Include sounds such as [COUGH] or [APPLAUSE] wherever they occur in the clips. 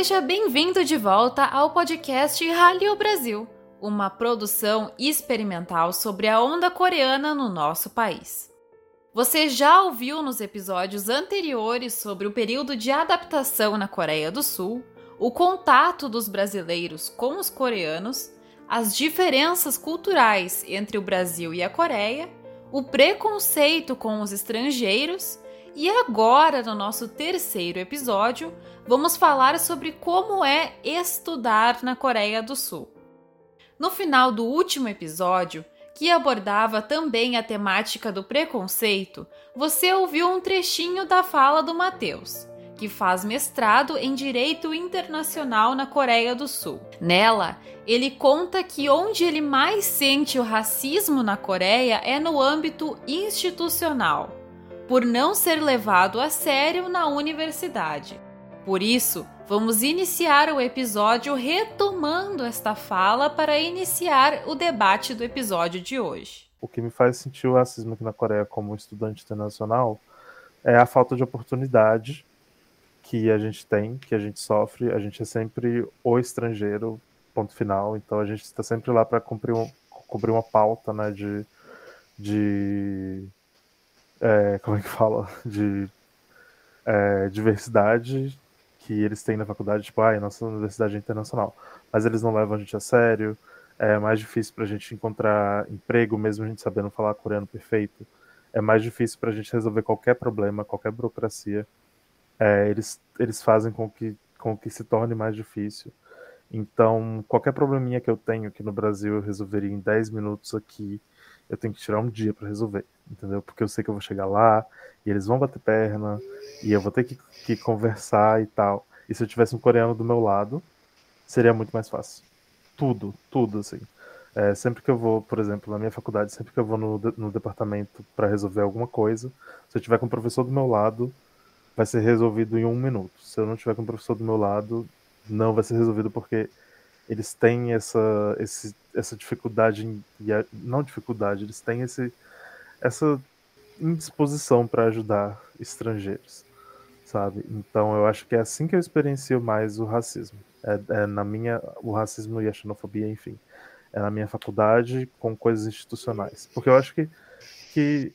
Seja bem-vindo de volta ao podcast Rally Brasil, uma produção experimental sobre a onda coreana no nosso país. Você já ouviu nos episódios anteriores sobre o período de adaptação na Coreia do Sul, o contato dos brasileiros com os coreanos, as diferenças culturais entre o Brasil e a Coreia, o preconceito com os estrangeiros e agora, no nosso terceiro episódio, vamos falar sobre como é estudar na Coreia do Sul. No final do último episódio, que abordava também a temática do preconceito, você ouviu um trechinho da fala do Matheus, que faz mestrado em Direito Internacional na Coreia do Sul. Nela, ele conta que onde ele mais sente o racismo na Coreia é no âmbito institucional, por não ser levado a sério na universidade. Por isso, vamos iniciar o episódio retomando esta fala para iniciar o debate do episódio de hoje. O que me faz sentir o racismo aqui na Coreia como estudante internacional é a falta de oportunidade que a gente tem, que a gente sofre. A gente é sempre o estrangeiro, ponto final. Então a gente está sempre lá para cumprir, um, cumprir uma pauta né, de, de é, como é que fala? [LAUGHS] De é, diversidade que eles têm na faculdade, tipo, ah, nossa universidade é internacional. Mas eles não levam a gente a sério, é mais difícil para a gente encontrar emprego, mesmo a gente sabendo falar coreano perfeito. É mais difícil para a gente resolver qualquer problema, qualquer burocracia. É, eles, eles fazem com que, com que se torne mais difícil. Então, qualquer probleminha que eu tenho aqui no Brasil, eu resolveria em 10 minutos aqui. Eu tenho que tirar um dia para resolver, entendeu? Porque eu sei que eu vou chegar lá e eles vão bater perna e eu vou ter que, que conversar e tal. E se eu tivesse um coreano do meu lado, seria muito mais fácil. Tudo, tudo, assim. É, sempre que eu vou, por exemplo, na minha faculdade, sempre que eu vou no, no departamento para resolver alguma coisa, se eu tiver com o professor do meu lado, vai ser resolvido em um minuto. Se eu não tiver com o professor do meu lado, não vai ser resolvido porque eles têm essa, esse, essa dificuldade, em, não dificuldade, eles têm esse, essa indisposição para ajudar estrangeiros, sabe? Então eu acho que é assim que eu experiencio mais o racismo. É, é na minha, o racismo e a xenofobia, enfim, é na minha faculdade com coisas institucionais, porque eu acho que que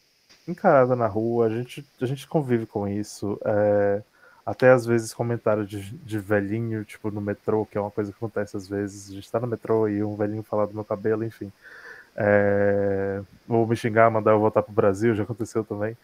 encarada na rua a gente a gente convive com isso. É, até às vezes comentário de, de velhinho, tipo no metrô, que é uma coisa que acontece às vezes. A gente tá no metrô e um velhinho falar do meu cabelo, enfim. É, ou me xingar, mandar eu voltar pro Brasil, já aconteceu também.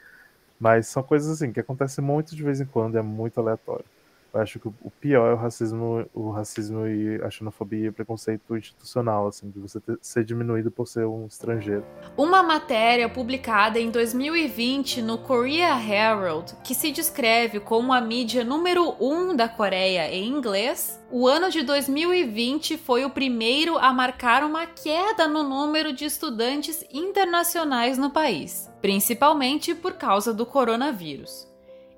Mas são coisas assim que acontecem muito de vez em quando, é muito aleatório. Eu acho que o pior é o racismo, o racismo e a xenofobia e preconceito institucional, assim, de você ter, ser diminuído por ser um estrangeiro. Uma matéria publicada em 2020 no Korea Herald, que se descreve como a mídia número um da Coreia em inglês, o ano de 2020 foi o primeiro a marcar uma queda no número de estudantes internacionais no país, principalmente por causa do coronavírus.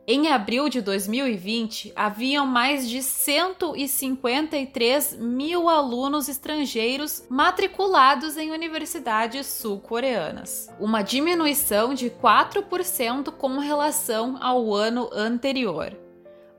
Em abril de 2020, haviam mais de 153 mil alunos estrangeiros matriculados em universidades sul-coreanas, uma diminuição de 4% com relação ao ano anterior.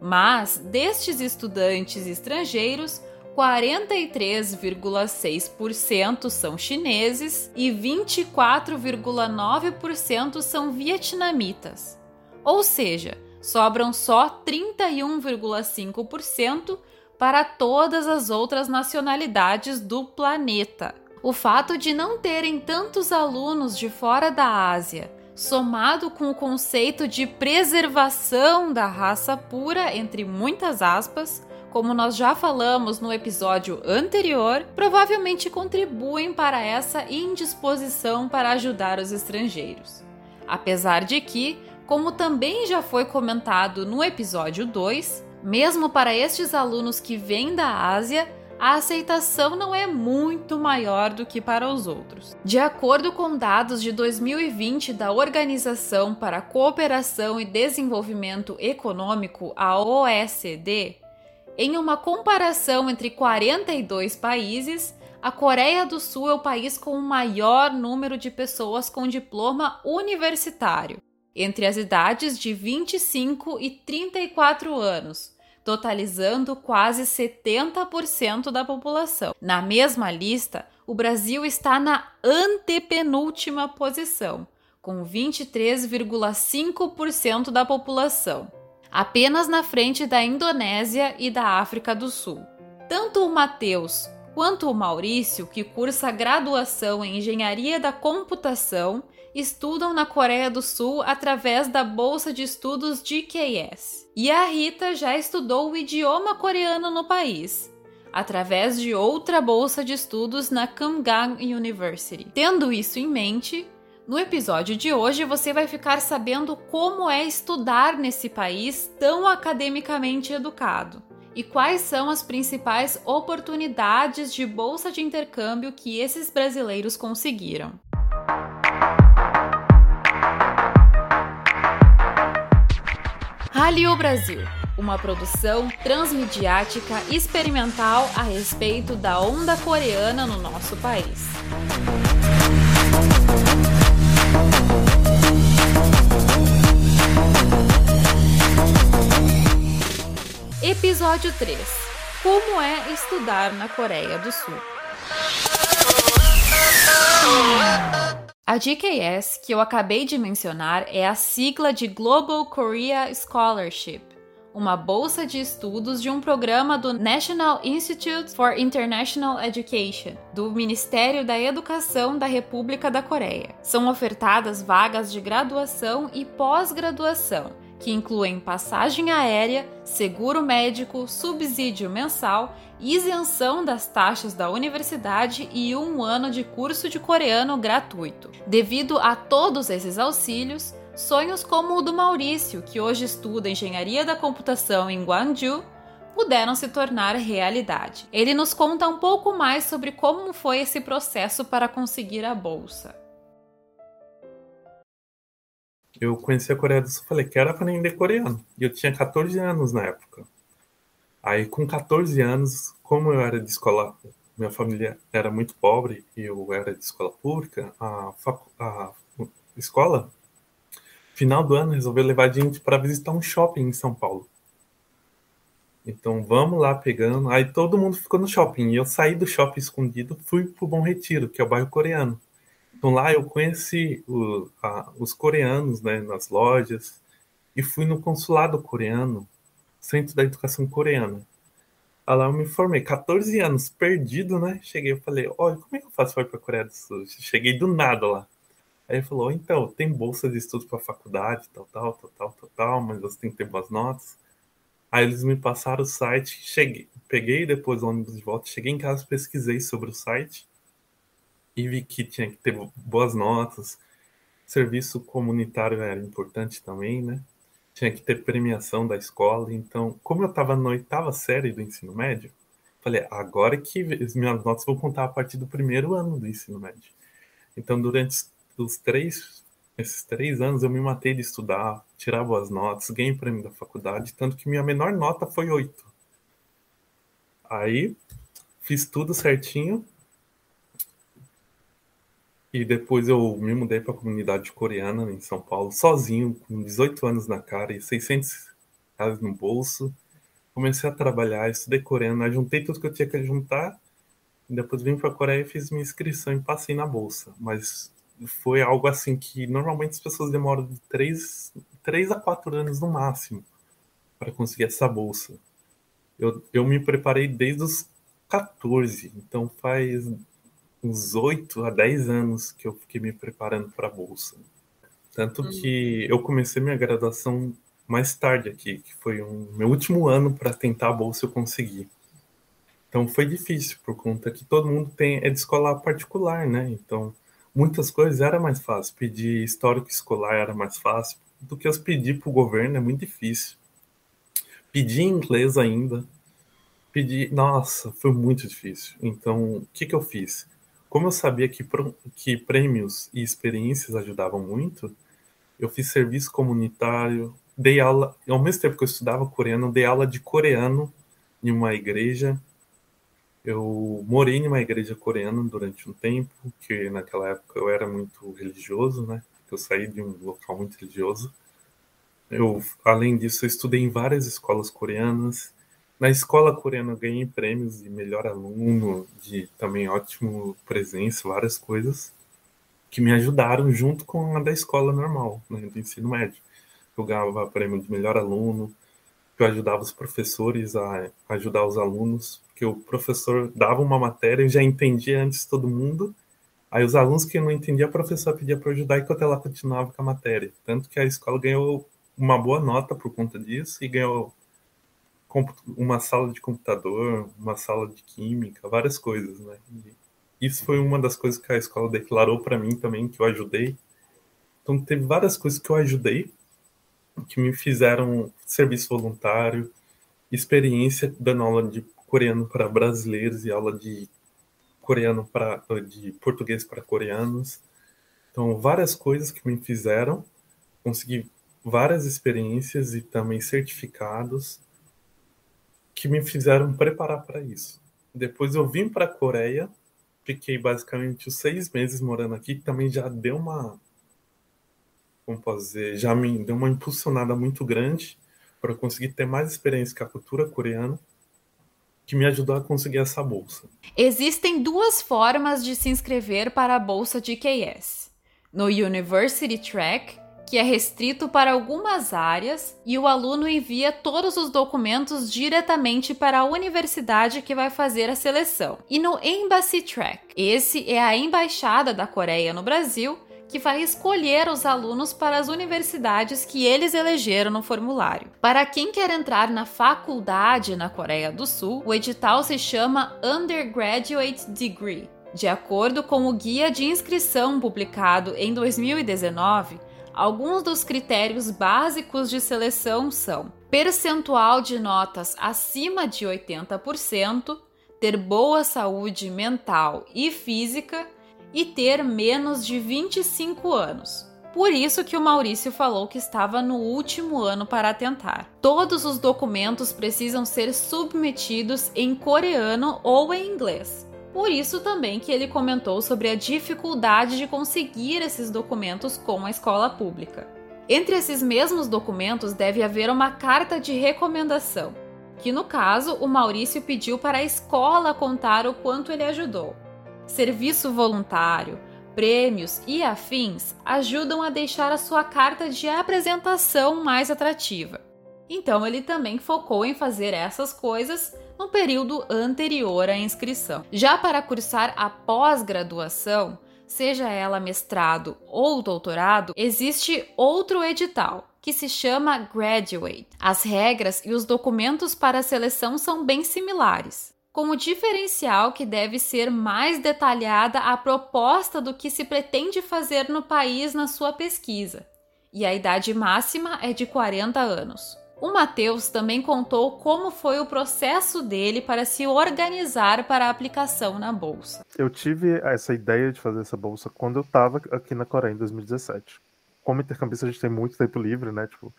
Mas, destes estudantes estrangeiros, 43,6% são chineses e 24,9% são vietnamitas. Ou seja, sobram só 31,5% para todas as outras nacionalidades do planeta. O fato de não terem tantos alunos de fora da Ásia, somado com o conceito de preservação da raça pura, entre muitas aspas, como nós já falamos no episódio anterior, provavelmente contribuem para essa indisposição para ajudar os estrangeiros. Apesar de que, como também já foi comentado no episódio 2, mesmo para estes alunos que vêm da Ásia, a aceitação não é muito maior do que para os outros. De acordo com dados de 2020 da Organização para a Cooperação e Desenvolvimento Econômico, a OECD, em uma comparação entre 42 países, a Coreia do Sul é o país com o maior número de pessoas com diploma universitário entre as idades de 25 e 34 anos, totalizando quase 70% da população. Na mesma lista, o Brasil está na antepenúltima posição, com 23,5% da população, apenas na frente da Indonésia e da África do Sul. Tanto o Matheus quanto o Maurício, que cursa graduação em Engenharia da Computação, estudam na Coreia do Sul através da bolsa de estudos GKS. E a Rita já estudou o idioma coreano no país, através de outra bolsa de estudos na Kumgang University. Tendo isso em mente, no episódio de hoje você vai ficar sabendo como é estudar nesse país tão academicamente educado e quais são as principais oportunidades de bolsa de intercâmbio que esses brasileiros conseguiram. Rally Brasil, uma produção transmediática experimental a respeito da onda coreana no nosso país. Episódio 3 Como é estudar na Coreia do Sul? A GKS, que eu acabei de mencionar, é a sigla de Global Korea Scholarship, uma bolsa de estudos de um programa do National Institute for International Education, do Ministério da Educação da República da Coreia. São ofertadas vagas de graduação e pós-graduação que incluem passagem aérea, seguro médico, subsídio mensal, isenção das taxas da universidade e um ano de curso de coreano gratuito. Devido a todos esses auxílios, sonhos como o do Maurício, que hoje estuda engenharia da computação em Gwangju, puderam se tornar realidade. Ele nos conta um pouco mais sobre como foi esse processo para conseguir a bolsa eu conheci a Coreia do Sul, falei, quero aprender coreano. E eu tinha 14 anos na época. Aí, com 14 anos, como eu era de escola, minha família era muito pobre e eu era de escola pública, a, a escola, final do ano, resolveu levar a gente para visitar um shopping em São Paulo. Então, vamos lá pegando. Aí todo mundo ficou no shopping. E eu saí do shopping escondido, fui pro Bom Retiro, que é o bairro coreano. Então lá eu conheci o, a, os coreanos né, nas lojas e fui no consulado coreano, Centro da Educação Coreana. Lá eu me formei, 14 anos, perdido, né? Cheguei e falei, olha, como é que eu faço para ir para a Coreia do Sul? Cheguei do nada lá. Aí ele falou, então, tem bolsa de estudos para faculdade, tal, tal, tal, tal, tal, tal, mas você tem que ter boas notas. Aí eles me passaram o site, cheguei, peguei depois o ônibus de volta, cheguei em casa, pesquisei sobre o site e vi que tinha que ter boas notas. Serviço comunitário era importante também, né? Tinha que ter premiação da escola. Então, como eu estava na oitava série do ensino médio, falei, agora que as minhas notas vão contar a partir do primeiro ano do ensino médio. Então, durante os três, esses três anos, eu me matei de estudar, tirar boas notas, ganhei prêmio da faculdade, tanto que minha menor nota foi oito. Aí, fiz tudo certinho, e depois eu me mudei para a comunidade coreana em São Paulo, sozinho, com 18 anos na cara e 600 reais no bolso. Comecei a trabalhar, estudei coreano, juntei tudo que eu tinha que juntar. E depois vim para a Coreia e fiz minha inscrição e passei na bolsa. Mas foi algo assim que normalmente as pessoas demoram de 3, 3 a 4 anos no máximo para conseguir essa bolsa. Eu, eu me preparei desde os 14, então faz uns 8 a 10 anos que eu fiquei me preparando para a bolsa. Tanto hum. que eu comecei minha graduação mais tarde aqui, que foi um, meu último ano para tentar a bolsa eu consegui. Então foi difícil, por conta que todo mundo tem é de escola particular, né? Então muitas coisas era mais fácil. Pedir histórico escolar era mais fácil do que eu pedir para o governo, é muito difícil. Pedir inglês ainda. Pedir. Nossa, foi muito difícil. Então, o que, que eu fiz? Como eu sabia que, que prêmios e experiências ajudavam muito, eu fiz serviço comunitário, dei aula, ao mesmo tempo que eu estudava coreano, dei aula de coreano em uma igreja. Eu morei em uma igreja coreana durante um tempo, que naquela época eu era muito religioso, né? Eu saí de um local muito religioso. Eu, além disso, eu estudei em várias escolas coreanas. Na escola coreana eu ganhei prêmios de melhor aluno, de também ótimo presença, várias coisas que me ajudaram junto com a da escola normal, né, do ensino médio. Eu ganhava prêmio de melhor aluno, eu ajudava os professores a ajudar os alunos, que o professor dava uma matéria e já entendia antes todo mundo, aí os alunos que não entendiam, a professora pedia para ajudar enquanto ela continuava com a matéria. Tanto que a escola ganhou uma boa nota por conta disso e ganhou uma sala de computador, uma sala de química, várias coisas, né? E isso foi uma das coisas que a escola declarou para mim também que eu ajudei. Então teve várias coisas que eu ajudei que me fizeram serviço voluntário, experiência dando aula de coreano para brasileiros e aula de coreano para de português para coreanos. Então várias coisas que me fizeram conseguir várias experiências e também certificados que me fizeram preparar para isso. Depois eu vim para a Coreia, fiquei basicamente os seis meses morando aqui, que também já deu uma, como posso dizer, já me deu uma impulsionada muito grande para conseguir ter mais experiência com a cultura coreana, que me ajudou a conseguir essa bolsa. Existem duas formas de se inscrever para a bolsa de QS. No University Track, que é restrito para algumas áreas e o aluno envia todos os documentos diretamente para a universidade que vai fazer a seleção. E no Embassy Track, esse é a embaixada da Coreia no Brasil que vai escolher os alunos para as universidades que eles elegeram no formulário. Para quem quer entrar na faculdade na Coreia do Sul, o edital se chama Undergraduate Degree. De acordo com o guia de inscrição publicado em 2019, Alguns dos critérios básicos de seleção são percentual de notas acima de 80%, ter boa saúde mental e física e ter menos de 25 anos. Por isso que o Maurício falou que estava no último ano para tentar. Todos os documentos precisam ser submetidos em coreano ou em inglês. Por isso também que ele comentou sobre a dificuldade de conseguir esses documentos com a escola pública. Entre esses mesmos documentos deve haver uma carta de recomendação, que no caso o Maurício pediu para a escola contar o quanto ele ajudou. Serviço voluntário, prêmios e afins ajudam a deixar a sua carta de apresentação mais atrativa. Então ele também focou em fazer essas coisas no período anterior à inscrição. Já para cursar a pós-graduação, seja ela mestrado ou doutorado, existe outro edital que se chama Graduate. As regras e os documentos para a seleção são bem similares, com o diferencial que deve ser mais detalhada a proposta do que se pretende fazer no país na sua pesquisa. E a idade máxima é de 40 anos. O Matheus também contou como foi o processo dele para se organizar para a aplicação na bolsa. Eu tive essa ideia de fazer essa bolsa quando eu estava aqui na Coreia em 2017. Como intercambista a gente tem muito tempo livre, né? Tipo,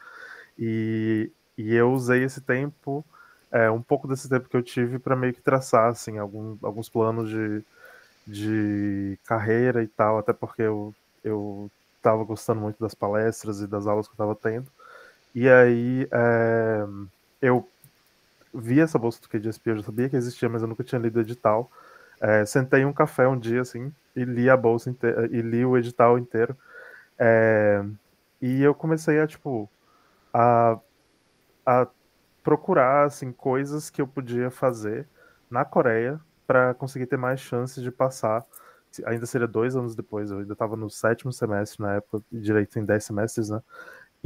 e, e eu usei esse tempo, é, um pouco desse tempo que eu tive para meio que traçar assim, algum, alguns planos de, de carreira e tal, até porque eu, eu estava gostando muito das palestras e das aulas que eu estava tendo. E aí é, eu vi essa bolsa do KDSP, eu já sabia que existia, mas eu nunca tinha lido o edital. É, sentei em um café um dia, assim, e li a bolsa inteira, e li o edital inteiro. É, e eu comecei a, tipo, a, a procurar, assim, coisas que eu podia fazer na Coreia para conseguir ter mais chances de passar. Ainda seria dois anos depois, eu ainda estava no sétimo semestre na época, direito em dez semestres, né?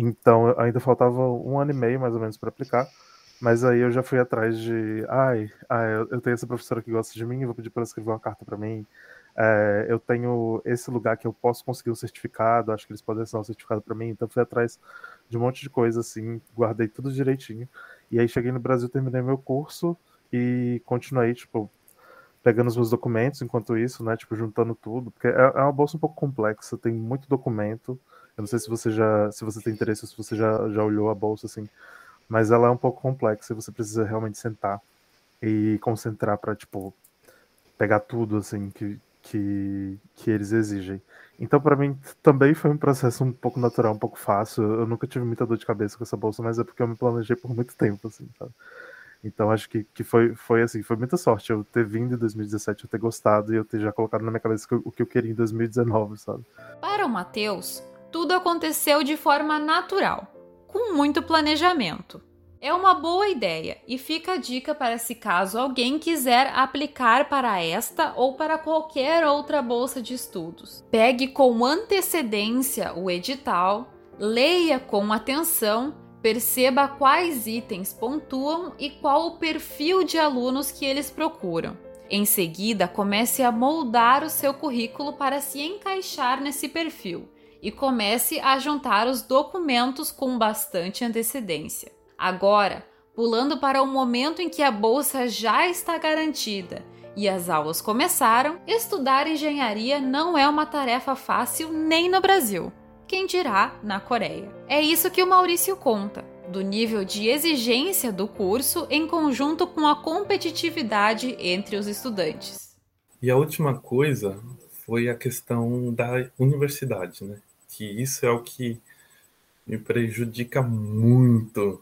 Então ainda faltava um ano e meio mais ou menos para aplicar. Mas aí eu já fui atrás de, ai, ai eu tenho essa professora que gosta de mim, vou pedir para ela escrever uma carta para mim. É, eu tenho esse lugar que eu posso conseguir um certificado, acho que eles podem assinar um certificado para mim. Então fui atrás de um monte de coisa assim, guardei tudo direitinho. E aí cheguei no Brasil, terminei meu curso e continuei, tipo, pegando os meus documentos enquanto isso, né, tipo, juntando tudo, porque é, é uma bolsa um pouco complexa, tem muito documento. Eu não sei se você já, se você tem interesse, se você já, já olhou a bolsa assim, mas ela é um pouco complexa e você precisa realmente sentar e concentrar para tipo pegar tudo assim que, que, que eles exigem. Então para mim também foi um processo um pouco natural, um pouco fácil. Eu nunca tive muita dor de cabeça com essa bolsa, mas é porque eu me planejei por muito tempo assim, sabe? Então acho que, que foi, foi assim, foi muita sorte eu ter vindo em 2017, eu ter gostado e eu ter já colocado na minha cabeça o que eu queria em 2019, sabe? Para o Matheus, tudo aconteceu de forma natural, com muito planejamento. É uma boa ideia e fica a dica para se caso alguém quiser aplicar para esta ou para qualquer outra bolsa de estudos. Pegue com antecedência o edital, leia com atenção, perceba quais itens pontuam e qual o perfil de alunos que eles procuram. Em seguida, comece a moldar o seu currículo para se encaixar nesse perfil e comece a juntar os documentos com bastante antecedência. Agora, pulando para o momento em que a bolsa já está garantida e as aulas começaram, estudar engenharia não é uma tarefa fácil nem no Brasil. Quem dirá na Coreia? É isso que o Maurício conta, do nível de exigência do curso em conjunto com a competitividade entre os estudantes. E a última coisa foi a questão da universidade, né? Que isso é o que me prejudica muito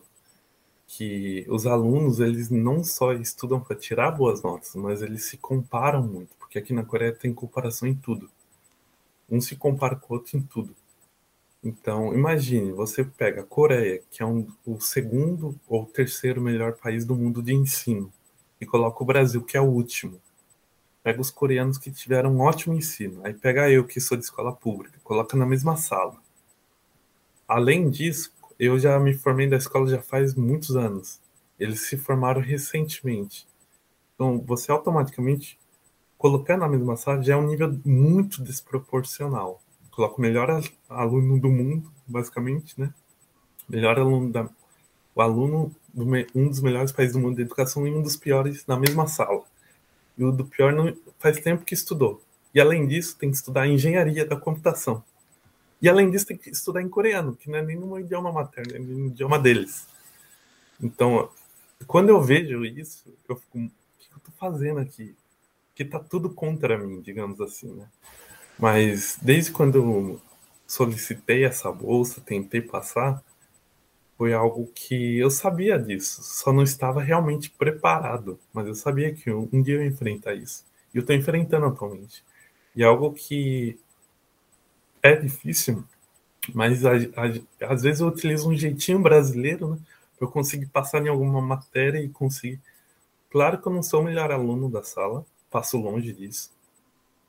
que os alunos eles não só estudam para tirar boas notas, mas eles se comparam muito, porque aqui na Coreia tem comparação em tudo. Um se compara com o outro em tudo. Então, imagine, você pega a Coreia, que é um, o segundo ou terceiro melhor país do mundo de ensino, e coloca o Brasil, que é o último. Pega os coreanos que tiveram um ótimo ensino, aí pega eu, que sou de escola pública, coloca na mesma sala. Além disso, eu já me formei da escola já faz muitos anos. Eles se formaram recentemente. Então, você automaticamente colocar na mesma sala já é um nível muito desproporcional. Coloca o melhor aluno do mundo, basicamente, né? Melhor aluno da o aluno do um dos melhores países do mundo de educação e um dos piores na mesma sala. E o do pior não faz tempo que estudou. E além disso, tem que estudar engenharia da computação. E além disso, tem que estudar em coreano, que não é no idioma materno, é no idioma deles. Então, quando eu vejo isso, eu fico, o que eu tô fazendo aqui? Que tá tudo contra mim, digamos assim, né? Mas desde quando eu solicitei essa bolsa, tentei passar, foi algo que eu sabia disso, só não estava realmente preparado, mas eu sabia que um, um dia eu ia enfrentar isso. E eu estou enfrentando atualmente. E algo que é difícil, mas a, a, às vezes eu utilizo um jeitinho brasileiro, né? Eu conseguir passar em alguma matéria e conseguir. Claro que eu não sou o melhor aluno da sala, passo longe disso,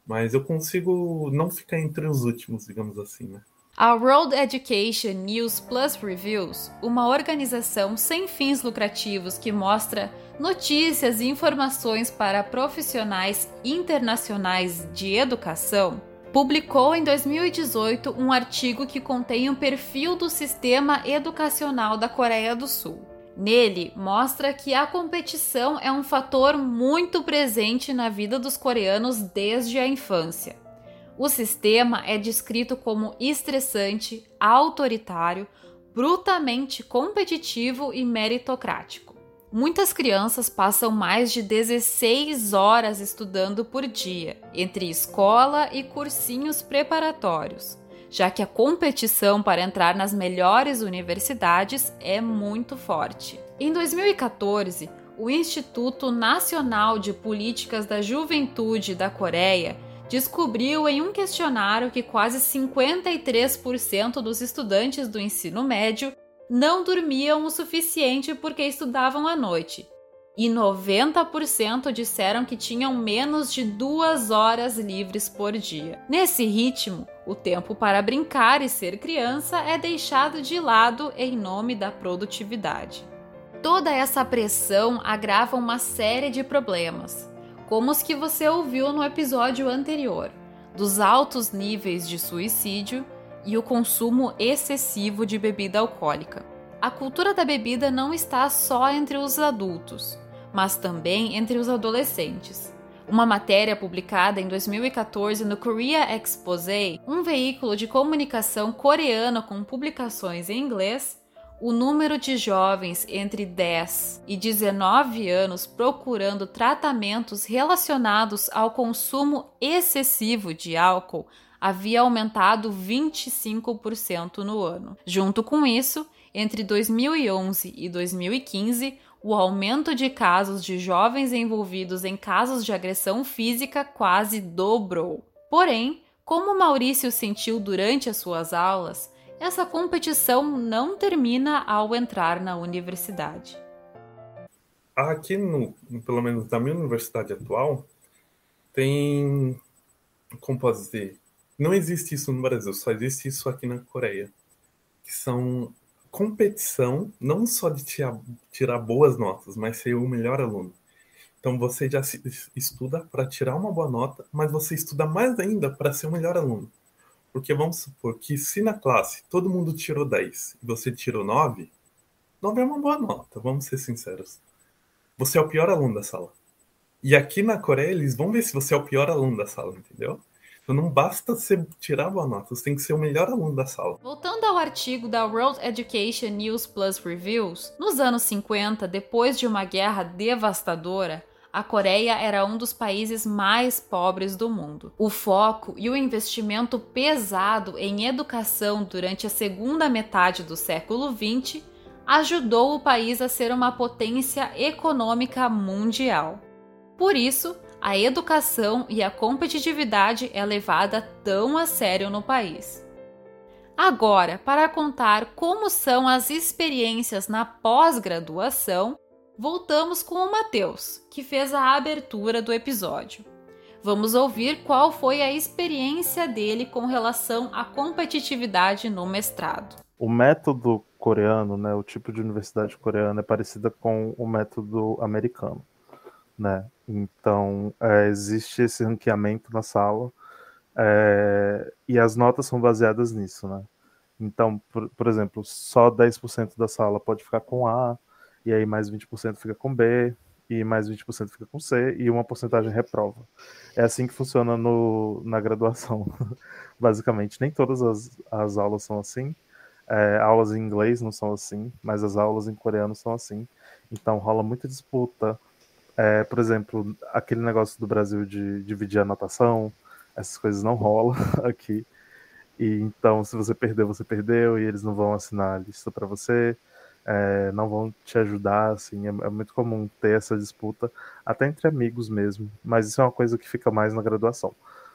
mas eu consigo não ficar entre os últimos, digamos assim, né? A World Education News Plus Reviews, uma organização sem fins lucrativos que mostra notícias e informações para profissionais internacionais de educação, publicou em 2018 um artigo que contém um perfil do sistema educacional da Coreia do Sul. Nele, mostra que a competição é um fator muito presente na vida dos coreanos desde a infância. O sistema é descrito como estressante, autoritário, brutamente competitivo e meritocrático. Muitas crianças passam mais de 16 horas estudando por dia, entre escola e cursinhos preparatórios, já que a competição para entrar nas melhores universidades é muito forte. Em 2014, o Instituto Nacional de Políticas da Juventude da Coreia descobriu em um questionário que quase 53% dos estudantes do ensino médio não dormiam o suficiente porque estudavam à noite. E 90% disseram que tinham menos de duas horas livres por dia. Nesse ritmo, o tempo para brincar e ser criança é deixado de lado em nome da produtividade. Toda essa pressão agrava uma série de problemas, como os que você ouviu no episódio anterior, dos altos níveis de suicídio e o consumo excessivo de bebida alcoólica. A cultura da bebida não está só entre os adultos, mas também entre os adolescentes. Uma matéria publicada em 2014 no Korea Expose, um veículo de comunicação coreano com publicações em inglês, o número de jovens entre 10 e 19 anos procurando tratamentos relacionados ao consumo excessivo de álcool havia aumentado 25% no ano. Junto com isso, entre 2011 e 2015, o aumento de casos de jovens envolvidos em casos de agressão física quase dobrou. Porém, como Maurício sentiu durante as suas aulas, essa competição não termina ao entrar na universidade. Aqui, no, pelo menos na minha universidade atual, tem. Como posso dizer? Não existe isso no Brasil, só existe isso aqui na Coreia. Que são competição, não só de tirar, tirar boas notas, mas ser o melhor aluno. Então você já estuda para tirar uma boa nota, mas você estuda mais ainda para ser o melhor aluno. Porque vamos supor que se na classe todo mundo tirou 10 e você tirou 9, 9 é uma boa nota, vamos ser sinceros. Você é o pior aluno da sala. E aqui na Coreia eles vão ver se você é o pior aluno da sala, entendeu? Não basta você tirar boa nota, você tem que ser o melhor aluno da sala. Voltando ao artigo da World Education News Plus Reviews, nos anos 50, depois de uma guerra devastadora, a Coreia era um dos países mais pobres do mundo. O foco e o investimento pesado em educação durante a segunda metade do século XX ajudou o país a ser uma potência econômica mundial. Por isso, a educação e a competitividade é levada tão a sério no país. Agora, para contar como são as experiências na pós-graduação, voltamos com o Matheus, que fez a abertura do episódio. Vamos ouvir qual foi a experiência dele com relação à competitividade no mestrado. O método coreano, né, o tipo de universidade coreana é parecida com o método americano né? Então, é, existe esse ranqueamento na sala é, e as notas são baseadas nisso, né? Então, por, por exemplo, só 10% da sala pode ficar com A, e aí mais 20% fica com B, e mais 20% fica com C, e uma porcentagem reprova. É assim que funciona no, na graduação, [LAUGHS] basicamente. Nem todas as, as aulas são assim. É, aulas em inglês não são assim, mas as aulas em coreano são assim. Então rola muita disputa, é, por exemplo, aquele negócio do Brasil de dividir a anotação, essas coisas não rolam [LAUGHS] aqui. E então, se você perdeu, você perdeu, e eles não vão assinar a lista para você, é, não vão te ajudar, assim, é, é, muito comum ter essa disputa, até entre amigos mesmo, mas isso é uma coisa que fica mais na graduação.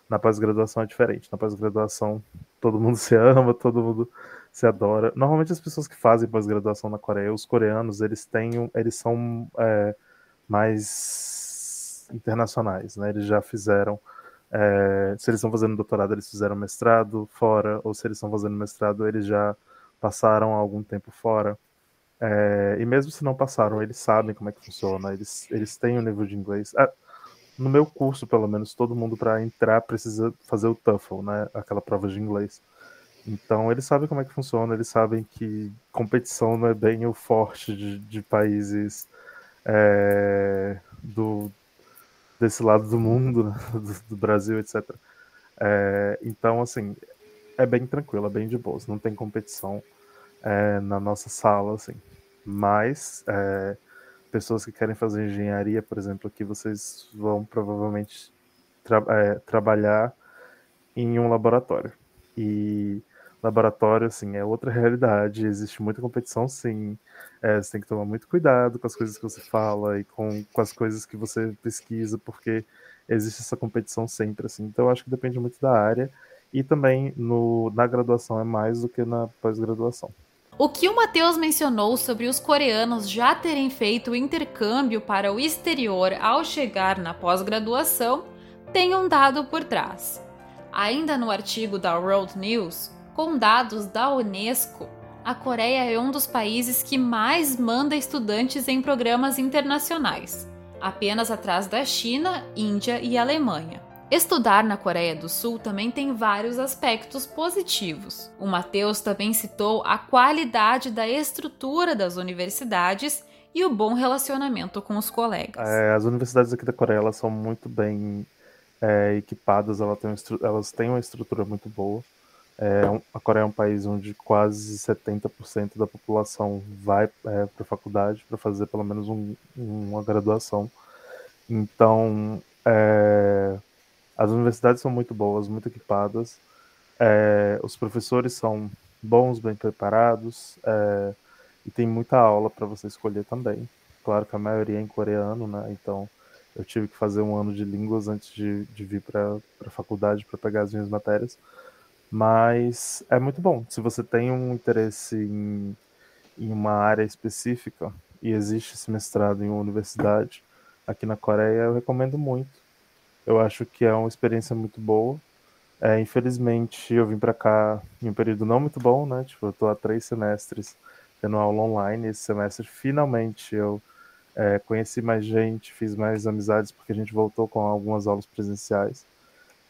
Na pós-graduação é diferente, na pós-graduação todo mundo [LAUGHS] se ama, todo mundo se adora. Normalmente as pessoas que fazem pós-graduação na Coreia, os coreanos, eles têm, eles são é, mais internacionais, né? Eles já fizeram, é, se eles estão fazendo doutorado, eles fizeram mestrado fora, ou se eles estão fazendo mestrado, eles já passaram algum tempo fora. É, e mesmo se não passaram, eles sabem como é que funciona, eles, eles têm o um nível de inglês. É, no meu curso, pelo menos, todo mundo para entrar precisa fazer o TOEFL, né? Aquela prova de inglês. Então, eles sabem como é que funciona, eles sabem que competição não é bem o forte de, de países é, do, desse lado do mundo, né, [LAUGHS] do, do, Brasil, etc. É, então, assim, é bem tranquilo, é bem de boas, não tem competição é, na nossa sala, assim. Mas é, pessoas que querem fazer engenharia, por exemplo, aqui vocês vão provavelmente tra é, trabalhar em um laboratório. E laboratório, assim, é outra realidade, existe muita competição, sim. É, você tem que tomar muito cuidado com as coisas que você fala e com, com as coisas que você pesquisa, porque existe essa competição sempre, assim. Então, eu acho que depende muito da área. E também no, na graduação é mais do que na pós-graduação. O que o Matheus mencionou sobre os coreanos já terem feito intercâmbio para o exterior ao chegar na pós-graduação tem um dado por trás. Ainda no artigo da World News, com dados da Unesco, a Coreia é um dos países que mais manda estudantes em programas internacionais, apenas atrás da China, Índia e Alemanha. Estudar na Coreia do Sul também tem vários aspectos positivos. O Matheus também citou a qualidade da estrutura das universidades e o bom relacionamento com os colegas. É, as universidades aqui da Coreia são muito bem é, equipadas, elas têm, elas têm uma estrutura muito boa. É, a Coreia é um país onde quase 70% da população vai é, para a faculdade para fazer pelo menos um, uma graduação. Então, é, as universidades são muito boas, muito equipadas, é, os professores são bons, bem preparados, é, e tem muita aula para você escolher também. Claro que a maioria é em coreano, né? Então eu tive que fazer um ano de línguas antes de, de vir para a faculdade para pegar as minhas matérias. Mas é muito bom. Se você tem um interesse em, em uma área específica e existe esse mestrado em uma universidade aqui na Coreia, eu recomendo muito. Eu acho que é uma experiência muito boa. É, infelizmente, eu vim para cá em um período não muito bom, né? Tipo, eu estou há três semestres tendo aula online. Esse semestre, finalmente, eu é, conheci mais gente, fiz mais amizades, porque a gente voltou com algumas aulas presenciais.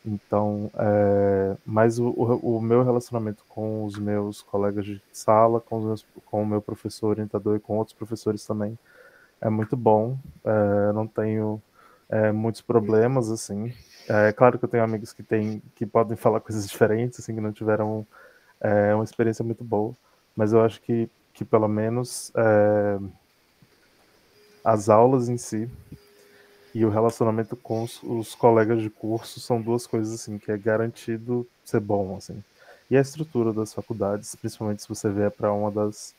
Então, é, mas o, o, meu relacionamento com os meus colegas de sala, com, meus, com o meu professor orientador e com outros professores também é muito bom. É, não tenho é, muitos problemas, assim. É claro que eu tenho amigos que, tem, que podem falar [LAUGHS] coisas diferentes, assim, que não tiveram é, uma experiência muito boa. Mas eu acho que que pelo menos é, as aulas em si e o relacionamento com os, os, colegas de curso são duas coisas assim que é garantido ser bom assim. E a estrutura das faculdades principalmente se você vier para uma das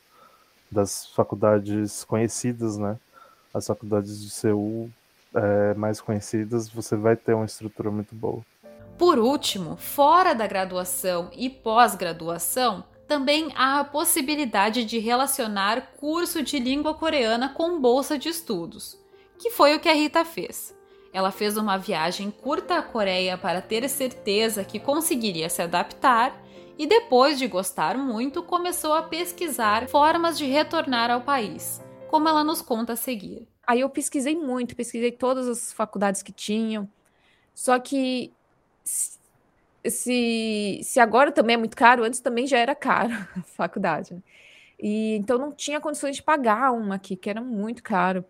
das faculdades conhecidas né? As faculdades de Seul é, mais conhecidas você vai ter uma estrutura muito boa. Por último fora da graduação e pós-graduação também há a possibilidade de relacionar curso de língua coreana com bolsa de estudos, que foi o que a Rita fez. Ela fez uma viagem curta à Coreia para ter certeza que conseguiria se adaptar e, depois de gostar muito, começou a pesquisar formas de retornar ao país, como ela nos conta a seguir. Aí eu pesquisei muito, pesquisei todas as faculdades que tinham, só que se, se agora também é muito caro, antes também já era caro [LAUGHS] a faculdade. Né? E então não tinha condições de pagar uma aqui, que era muito caro.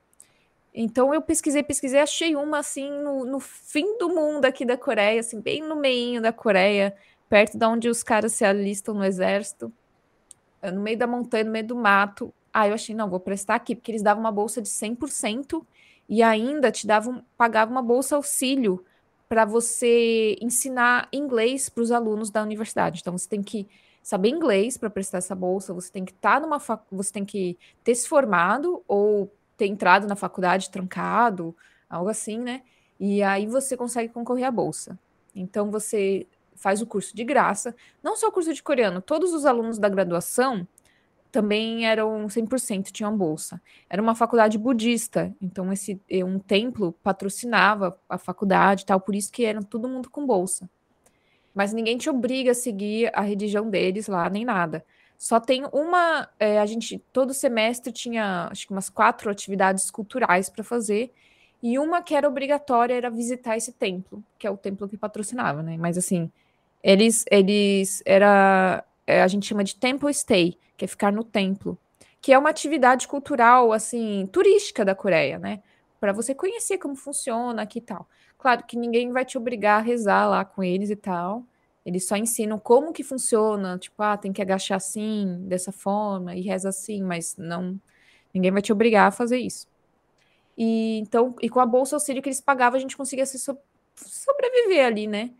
Então eu pesquisei, pesquisei, achei uma assim no, no fim do mundo aqui da Coreia, assim, bem no meio da Coreia, perto de onde os caras se alistam no exército, eh, no meio da montanha, no meio do mato. Ah, eu achei, não, vou prestar aqui, porque eles davam uma bolsa de 100% e ainda te davam, pagavam uma bolsa auxílio para você ensinar inglês para os alunos da universidade. Então você tem que saber inglês para prestar essa bolsa, você tem que estar tá numa fac... você tem que ter se formado ou ter entrado na faculdade trancado, algo assim, né? E aí você consegue concorrer à bolsa. Então você faz o curso de graça, não só o curso de coreano, todos os alunos da graduação também eram 100% tinham bolsa. Era uma faculdade budista, então esse eh, um templo patrocinava a faculdade, tal, por isso que era todo mundo com bolsa. Mas ninguém te obriga a seguir a religião deles lá nem nada. Só tem uma, é, a gente todo semestre tinha acho que umas quatro atividades culturais para fazer e uma que era obrigatória era visitar esse templo, que é o templo que patrocinava, né? Mas assim, eles eles era é, a gente chama de temple stay, que é ficar no templo, que é uma atividade cultural, assim, turística da Coreia, né? Para você conhecer como funciona aqui e tal. Claro que ninguém vai te obrigar a rezar lá com eles e tal. Eles só ensinam como que funciona, tipo, ah, tem que agachar assim, dessa forma, e reza assim, mas não. Ninguém vai te obrigar a fazer isso. E então, e com a bolsa auxílio que eles pagavam, a gente conseguia se so sobreviver ali, né?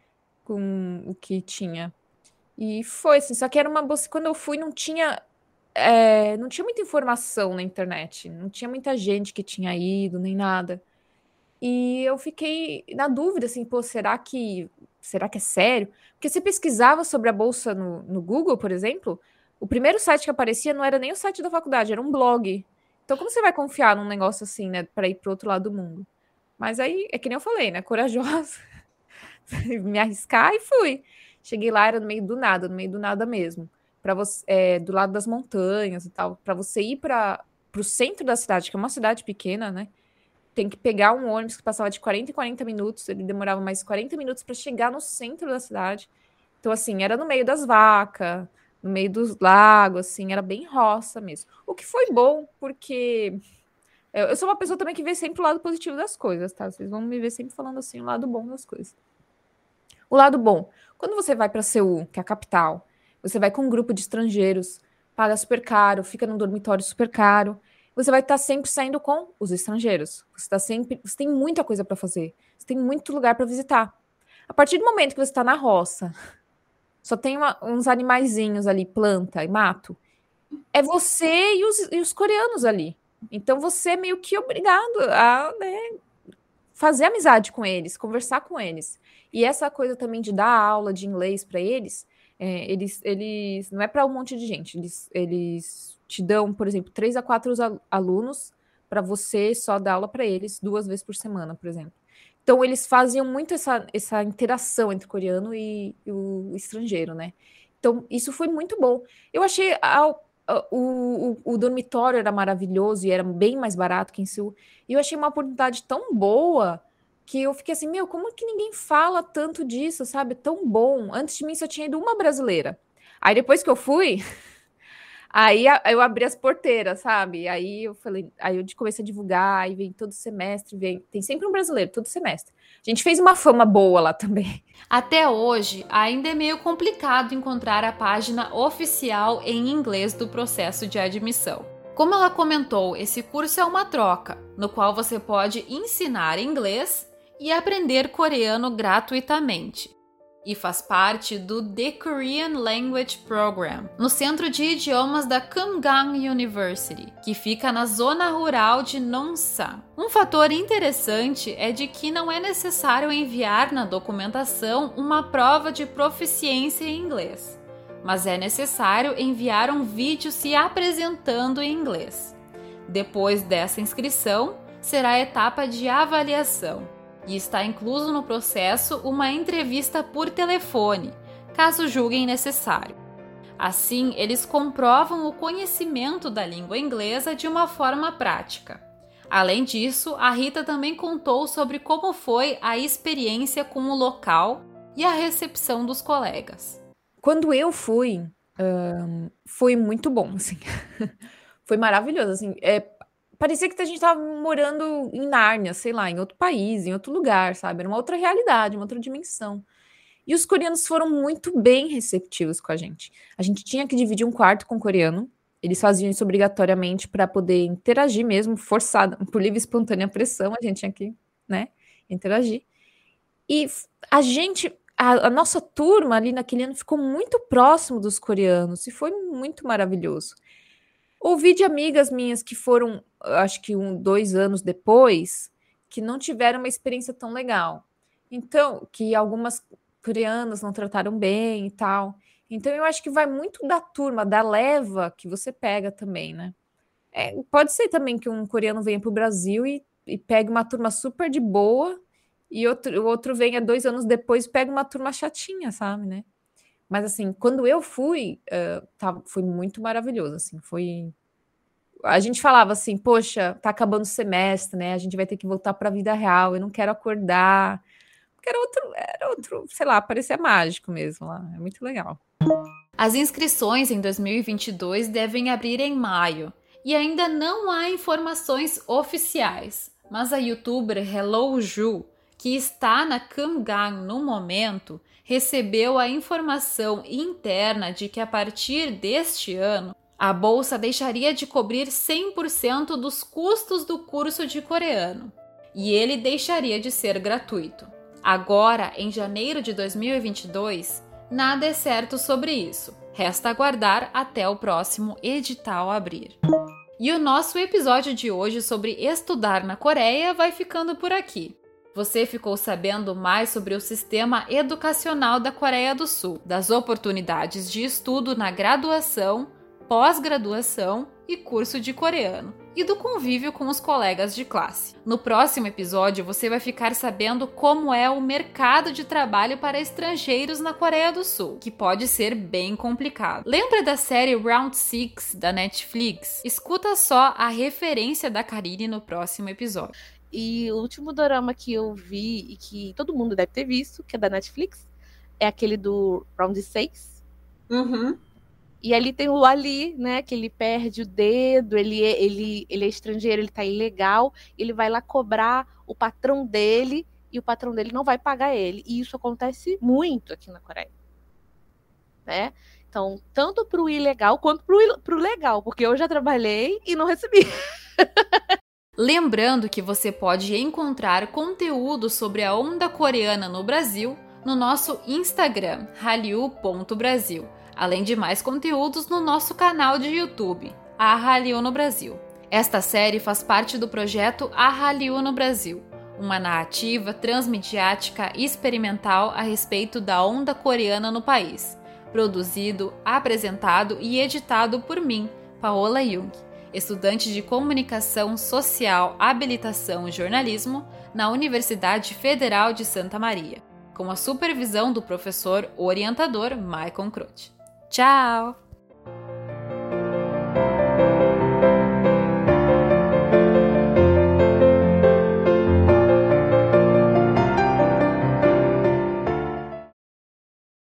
Com o que tinha. E foi assim, só que era uma bolsa. Quando eu fui, não tinha. É, não tinha muita informação na internet. Não tinha muita gente que tinha ido, nem nada. E eu fiquei na dúvida, assim, pô, será que. Será que é sério? Porque se pesquisava sobre a bolsa no, no Google, por exemplo, o primeiro site que aparecia não era nem o site da faculdade, era um blog. Então, como você vai confiar num negócio assim, né, para ir pro outro lado do mundo? Mas aí, é que nem eu falei, né, [LAUGHS] corajosa, me arriscar e fui. Cheguei lá, era no meio do nada, no meio do nada mesmo. para você é, Do lado das montanhas e tal. para você ir para o centro da cidade, que é uma cidade pequena, né? Tem que pegar um ônibus que passava de 40 em 40 minutos. Ele demorava mais 40 minutos para chegar no centro da cidade. Então, assim, era no meio das vacas, no meio dos lagos, assim, era bem roça mesmo. O que foi bom, porque eu sou uma pessoa também que vê sempre o lado positivo das coisas, tá? Vocês vão me ver sempre falando assim, o lado bom das coisas. O lado bom, quando você vai para Seul, que é a capital, você vai com um grupo de estrangeiros, paga super caro, fica num dormitório super caro, você vai estar tá sempre saindo com os estrangeiros. Você está sempre, você tem muita coisa para fazer, você tem muito lugar para visitar. A partir do momento que você está na roça, só tem uma, uns animaizinhos ali, planta e mato, é você e os, e os coreanos ali. Então você é meio que obrigado a né, fazer amizade com eles, conversar com eles. E essa coisa também de dar aula de inglês para eles, é, eles, eles não é para um monte de gente, eles, eles te dão, por exemplo, três a quatro alunos para você só dar aula para eles duas vezes por semana, por exemplo. Então eles faziam muito essa, essa interação entre o coreano e, e o estrangeiro, né? Então isso foi muito bom. Eu achei a, o, o, o, dormitório era maravilhoso e era bem mais barato que em Seul. E eu achei uma oportunidade tão boa que eu fiquei assim, meu, como que ninguém fala tanto disso, sabe? Tão bom. Antes de mim só tinha ido uma brasileira. Aí depois que eu fui, [LAUGHS] Aí eu abri as porteiras, sabe? Aí eu falei, aí eu comecei a divulgar, aí vem todo semestre, vem, tem sempre um brasileiro, todo semestre. A gente fez uma fama boa lá também. Até hoje, ainda é meio complicado encontrar a página oficial em inglês do processo de admissão. Como ela comentou, esse curso é uma troca, no qual você pode ensinar inglês e aprender coreano gratuitamente e faz parte do The Korean Language Program, no Centro de Idiomas da Kumgang University, que fica na zona rural de Nonsan. Um fator interessante é de que não é necessário enviar na documentação uma prova de proficiência em inglês, mas é necessário enviar um vídeo se apresentando em inglês. Depois dessa inscrição, será a etapa de avaliação e está incluso no processo uma entrevista por telefone, caso julguem necessário. Assim, eles comprovam o conhecimento da língua inglesa de uma forma prática. Além disso, a Rita também contou sobre como foi a experiência com o local e a recepção dos colegas. Quando eu fui, um, foi muito bom, assim. [LAUGHS] foi maravilhoso, assim. É, parecia que a gente estava morando em Nárnia, sei lá, em outro país, em outro lugar, sabe? Era uma outra realidade, uma outra dimensão. E os coreanos foram muito bem receptivos com a gente. A gente tinha que dividir um quarto com o coreano. Eles faziam isso obrigatoriamente para poder interagir mesmo, forçada, por livre e espontânea pressão, a gente tinha que, né, interagir. E a gente, a, a nossa turma ali naquele ano ficou muito próximo dos coreanos e foi muito maravilhoso. Ouvi de amigas minhas que foram, acho que um, dois anos depois, que não tiveram uma experiência tão legal. Então, que algumas coreanas não trataram bem e tal. Então, eu acho que vai muito da turma, da leva que você pega também, né? É, pode ser também que um coreano venha para o Brasil e, e pegue uma turma super de boa e outro, o outro venha dois anos depois e pega uma turma chatinha, sabe, né? Mas assim, quando eu fui, uh, tá, foi muito maravilhoso, assim, foi a gente falava assim, poxa, tá acabando o semestre, né? A gente vai ter que voltar para a vida real, eu não quero acordar. Porque era outro, era outro, sei lá, parecia mágico mesmo lá. É muito legal. As inscrições em 2022 devem abrir em maio e ainda não há informações oficiais, mas a youtuber Hello Ju, que está na Kumgang no momento, recebeu a informação interna de que a partir deste ano a bolsa deixaria de cobrir 100% dos custos do curso de coreano e ele deixaria de ser gratuito. Agora, em janeiro de 2022, nada é certo sobre isso. Resta aguardar até o próximo edital abrir. E o nosso episódio de hoje sobre estudar na Coreia vai ficando por aqui. Você ficou sabendo mais sobre o sistema educacional da Coreia do Sul, das oportunidades de estudo na graduação, pós-graduação e curso de coreano, e do convívio com os colegas de classe. No próximo episódio, você vai ficar sabendo como é o mercado de trabalho para estrangeiros na Coreia do Sul, que pode ser bem complicado. Lembra da série Round 6 da Netflix? Escuta só a referência da Karine no próximo episódio. E o último dorama que eu vi e que todo mundo deve ter visto, que é da Netflix, é aquele do Round 6. Uhum. E ali tem o Ali, né? Que ele perde o dedo, ele é, ele, ele é estrangeiro, ele tá ilegal, ele vai lá cobrar o patrão dele e o patrão dele não vai pagar ele. E isso acontece muito aqui na Coreia. Né? Então, tanto para o ilegal quanto para o legal, porque eu já trabalhei e não recebi. [LAUGHS] Lembrando que você pode encontrar conteúdo sobre a onda coreana no Brasil no nosso Instagram, hallyu.brasil. além de mais conteúdos no nosso canal de YouTube, a Hallyu no Brasil. Esta série faz parte do projeto A Hallyu no Brasil, uma narrativa transmediática experimental a respeito da onda coreana no país, produzido, apresentado e editado por mim, Paola Jung, estudante de Comunicação Social, Habilitação e Jornalismo na Universidade Federal de Santa Maria, com a supervisão do professor orientador Maicon Croce. Tchau!